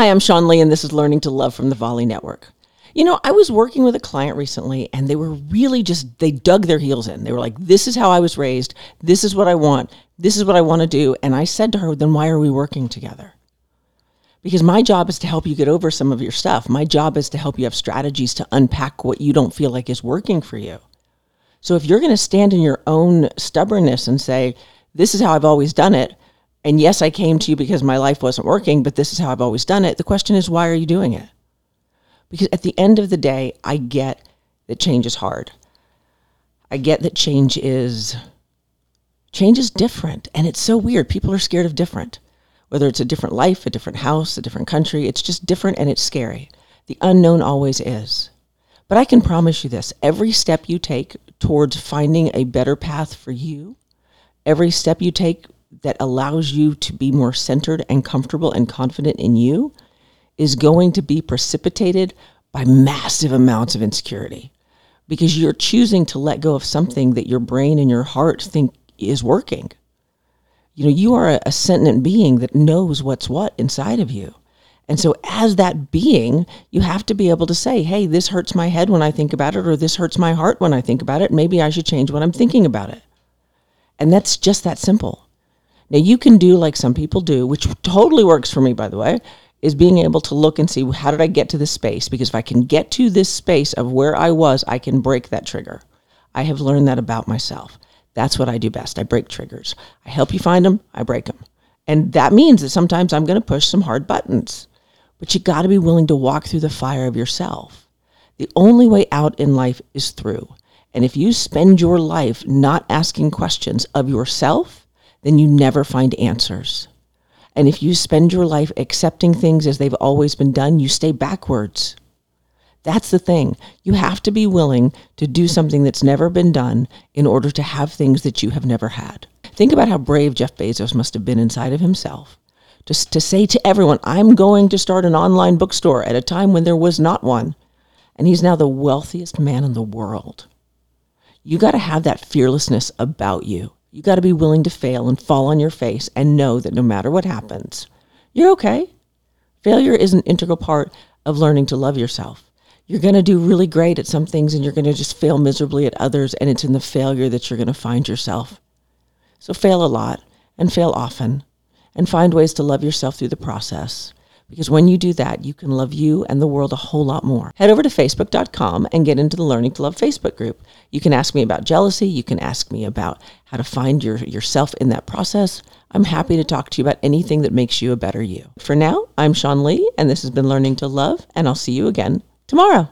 Hi, I'm Sean Lee, and this is Learning to Love from the Volley Network. You know, I was working with a client recently, and they were really just, they dug their heels in. They were like, This is how I was raised. This is what I want. This is what I want to do. And I said to her, Then why are we working together? Because my job is to help you get over some of your stuff. My job is to help you have strategies to unpack what you don't feel like is working for you. So if you're going to stand in your own stubbornness and say, This is how I've always done it, and yes, I came to you because my life wasn't working, but this is how I've always done it. The question is, why are you doing it? Because at the end of the day, I get that change is hard. I get that change is change is different and it's so weird. People are scared of different. Whether it's a different life, a different house, a different country, it's just different and it's scary. The unknown always is. But I can promise you this, every step you take towards finding a better path for you, every step you take that allows you to be more centered and comfortable and confident in you is going to be precipitated by massive amounts of insecurity because you're choosing to let go of something that your brain and your heart think is working. You know, you are a, sentient being that knows what's what inside of you. And so, as that being, you have to be able to say, hey, this hurts my head when I think about it, or this hurts my heart when I think about it. Maybe I should change what I'm thinking about it. And that's just that simple. Now, you can do like some people do, which totally works for me, by the way, is being able to look and see how did I get to this space? Because if I can get to this space of where I was, I can break that trigger. I have learned that about myself. That's what I do best. I break triggers. I help you find them, I break them. And that means that sometimes I'm going to push some hard buttons. But you got to be willing to walk through the fire of yourself. The only way out in life is through. And if you spend your life not asking questions of yourself, then you never find answers. And if you spend your life accepting things as they've always been done, you stay backwards. That's the thing. You have to be willing to do something that's never been done in order to have things that you have never had. Think about how brave Jeff Bezos must have been inside of himself. Just to say to everyone, I'm going to start an online bookstore at a time when there was not one. And he's now the wealthiest man in the world. You got to have that fearlessness about you. You got to be willing to fail and fall on your face and know that no matter what happens, you're okay. Failure is an integral part of learning to love yourself. You're going to do really great at some things and you're going to just fail miserably at others. And it's in the failure that you're going to find yourself. So fail a lot and fail often and find ways to love yourself through the process. Because when you do that, you can love you and the world a whole lot more. Head over to facebook.com and get into the Learning to Love Facebook group. You can ask me about jealousy. You can ask me about how to find your, yourself in that process. I'm happy to talk to you about anything that makes you a better you. For now, I'm Sean Lee, and this has been Learning to Love, and I'll see you again tomorrow.